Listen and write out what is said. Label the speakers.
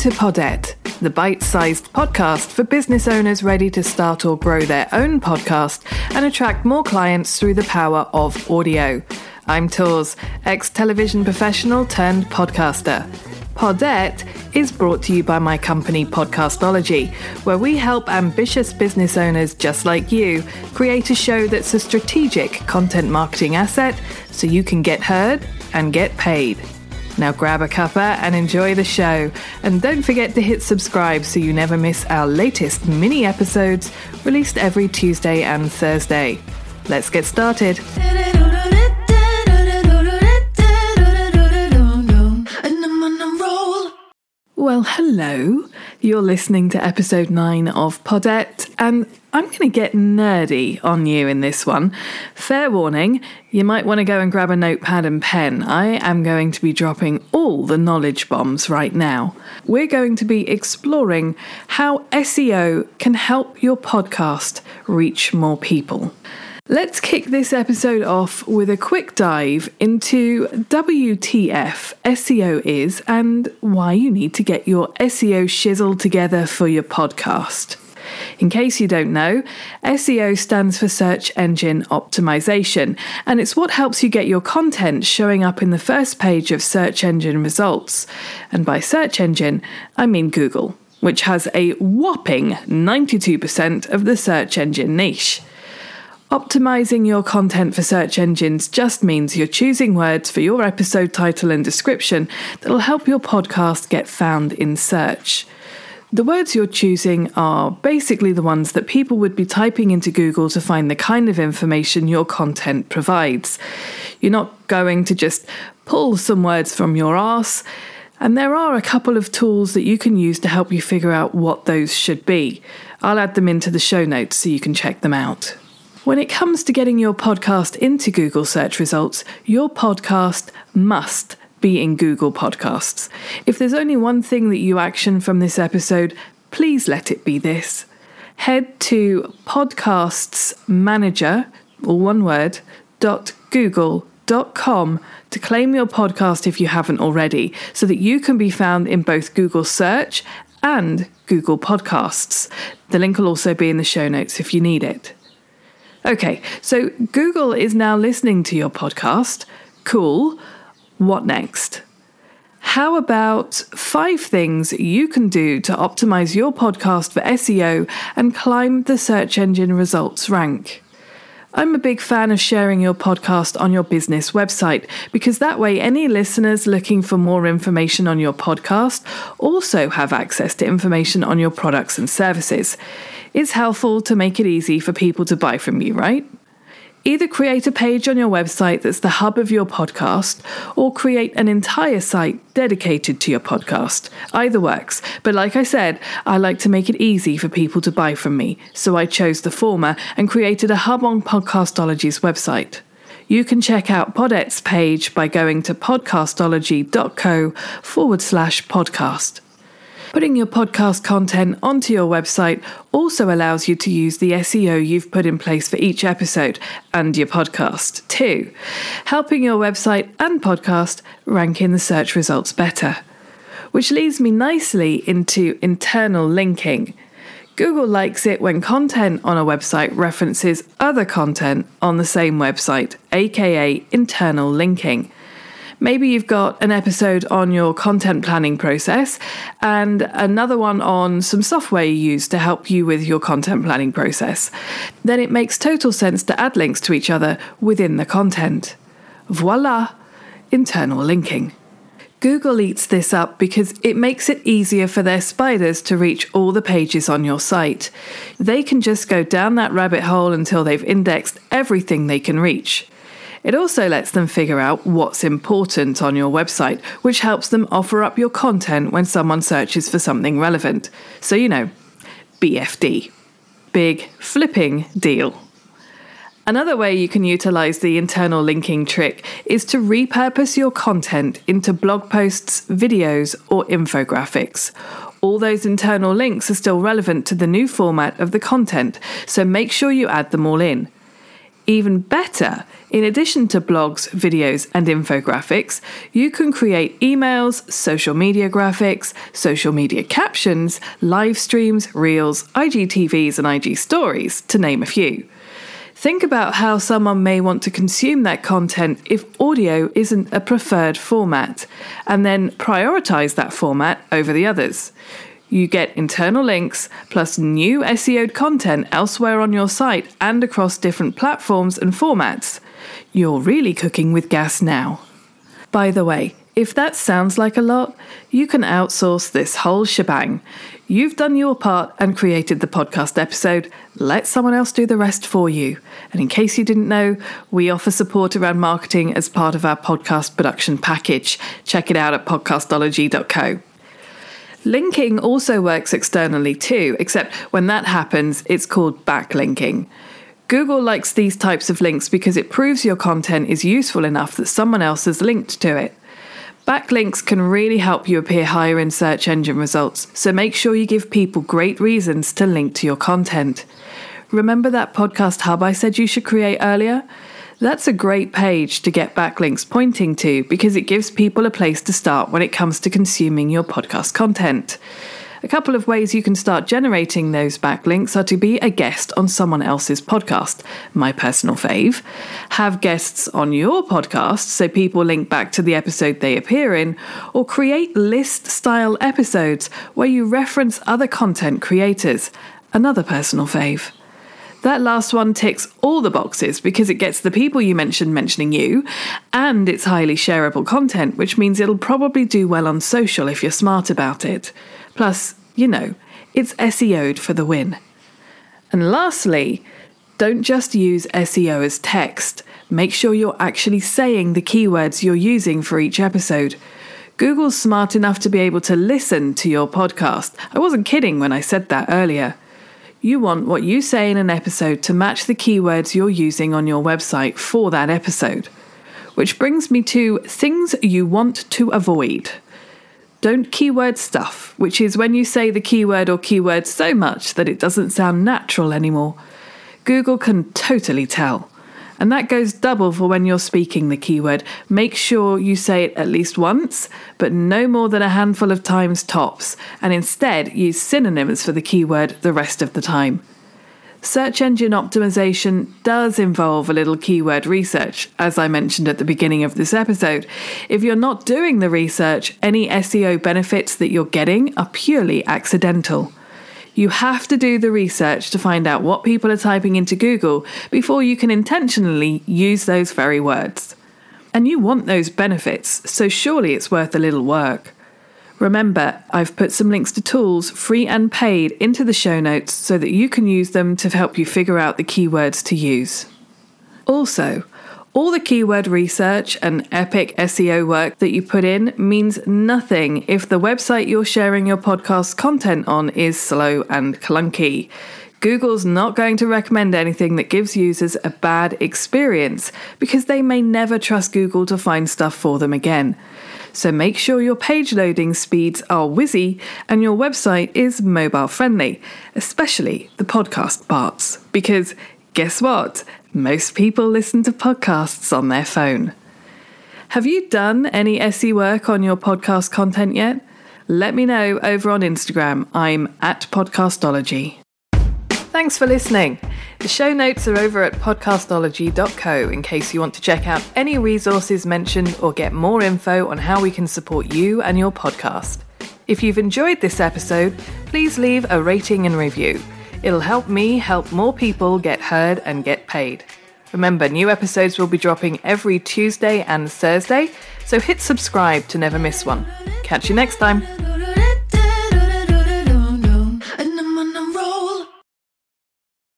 Speaker 1: to Podette, the bite sized podcast for business owners ready to start or grow their own podcast and attract more clients through the power of audio. I'm Tors, ex television professional turned podcaster. Podette is brought to you by my company Podcastology, where we help ambitious business owners just like you create a show that's a strategic content marketing asset so you can get heard and get paid. Now grab a cuppa and enjoy the show. And don't forget to hit subscribe so you never miss our latest mini episodes released every Tuesday and Thursday. Let's get started. Well, hello. You're listening to episode 9 of Podette, and I'm going to get nerdy on you in this one. Fair warning, you might want to go and grab a notepad and pen. I am going to be dropping all the knowledge bombs right now. We're going to be exploring how SEO can help your podcast reach more people. Let's kick this episode off with a quick dive into WTF SEO is and why you need to get your SEO shizzle together for your podcast. In case you don't know, SEO stands for Search Engine Optimization, and it's what helps you get your content showing up in the first page of search engine results. And by search engine, I mean Google, which has a whopping 92% of the search engine niche. Optimizing your content for search engines just means you're choosing words for your episode title and description that'll help your podcast get found in search. The words you're choosing are basically the ones that people would be typing into Google to find the kind of information your content provides. You're not going to just pull some words from your arse, and there are a couple of tools that you can use to help you figure out what those should be. I'll add them into the show notes so you can check them out. When it comes to getting your podcast into Google search results, your podcast must be in Google Podcasts. If there's only one thing that you action from this episode, please let it be this. Head to Podcasts Manager, all one word, dot google com to claim your podcast if you haven't already, so that you can be found in both Google Search and Google Podcasts. The link will also be in the show notes if you need it. Okay, so Google is now listening to your podcast. Cool. What next? How about five things you can do to optimize your podcast for SEO and climb the search engine results rank? I'm a big fan of sharing your podcast on your business website because that way any listeners looking for more information on your podcast also have access to information on your products and services. It's helpful to make it easy for people to buy from you, right? Either create a page on your website that's the hub of your podcast, or create an entire site dedicated to your podcast. Either works, but like I said, I like to make it easy for people to buy from me, so I chose the former and created a hub on Podcastology's website. You can check out Podette's page by going to podcastology.co forward slash podcast. Putting your podcast content onto your website also allows you to use the SEO you've put in place for each episode and your podcast too, helping your website and podcast rank in the search results better. Which leads me nicely into internal linking. Google likes it when content on a website references other content on the same website, aka internal linking. Maybe you've got an episode on your content planning process and another one on some software you use to help you with your content planning process. Then it makes total sense to add links to each other within the content. Voila! Internal linking. Google eats this up because it makes it easier for their spiders to reach all the pages on your site. They can just go down that rabbit hole until they've indexed everything they can reach. It also lets them figure out what's important on your website, which helps them offer up your content when someone searches for something relevant. So, you know, BFD. Big flipping deal. Another way you can utilize the internal linking trick is to repurpose your content into blog posts, videos, or infographics. All those internal links are still relevant to the new format of the content, so make sure you add them all in. Even better, in addition to blogs, videos, and infographics, you can create emails, social media graphics, social media captions, live streams, reels, IGTVs, and IG stories, to name a few. Think about how someone may want to consume that content if audio isn't a preferred format, and then prioritize that format over the others. You get internal links plus new SEO'd content elsewhere on your site and across different platforms and formats. You're really cooking with gas now. By the way, if that sounds like a lot, you can outsource this whole shebang. You've done your part and created the podcast episode. Let someone else do the rest for you. And in case you didn't know, we offer support around marketing as part of our podcast production package. Check it out at podcastology.co. Linking also works externally too, except when that happens, it's called backlinking. Google likes these types of links because it proves your content is useful enough that someone else has linked to it. Backlinks can really help you appear higher in search engine results, so make sure you give people great reasons to link to your content. Remember that podcast hub I said you should create earlier? That's a great page to get backlinks pointing to because it gives people a place to start when it comes to consuming your podcast content. A couple of ways you can start generating those backlinks are to be a guest on someone else's podcast, my personal fave, have guests on your podcast so people link back to the episode they appear in, or create list style episodes where you reference other content creators, another personal fave. That last one ticks all the boxes because it gets the people you mentioned mentioning you, and it's highly shareable content, which means it'll probably do well on social if you're smart about it. Plus, you know, it's SEO'd for the win. And lastly, don't just use SEO as text. Make sure you're actually saying the keywords you're using for each episode. Google's smart enough to be able to listen to your podcast. I wasn't kidding when I said that earlier. You want what you say in an episode to match the keywords you're using on your website for that episode. Which brings me to things you want to avoid. Don't keyword stuff, which is when you say the keyword or keywords so much that it doesn't sound natural anymore. Google can totally tell. And that goes double for when you're speaking the keyword. Make sure you say it at least once, but no more than a handful of times tops, and instead use synonyms for the keyword the rest of the time. Search engine optimization does involve a little keyword research, as I mentioned at the beginning of this episode. If you're not doing the research, any SEO benefits that you're getting are purely accidental. You have to do the research to find out what people are typing into Google before you can intentionally use those very words. And you want those benefits, so surely it's worth a little work. Remember, I've put some links to tools, free and paid, into the show notes so that you can use them to help you figure out the keywords to use. Also, all the keyword research and epic SEO work that you put in means nothing if the website you're sharing your podcast content on is slow and clunky. Google's not going to recommend anything that gives users a bad experience because they may never trust Google to find stuff for them again. So make sure your page loading speeds are whizzy and your website is mobile friendly, especially the podcast parts, because guess what? Most people listen to podcasts on their phone. Have you done any SE work on your podcast content yet? Let me know over on Instagram. I'm at Podcastology. Thanks for listening. The show notes are over at podcastology.co in case you want to check out any resources mentioned or get more info on how we can support you and your podcast. If you've enjoyed this episode, please leave a rating and review. It'll help me help more people get heard and get paid. Remember, new episodes will be dropping every Tuesday and Thursday, so hit subscribe to never miss one. Catch you next time.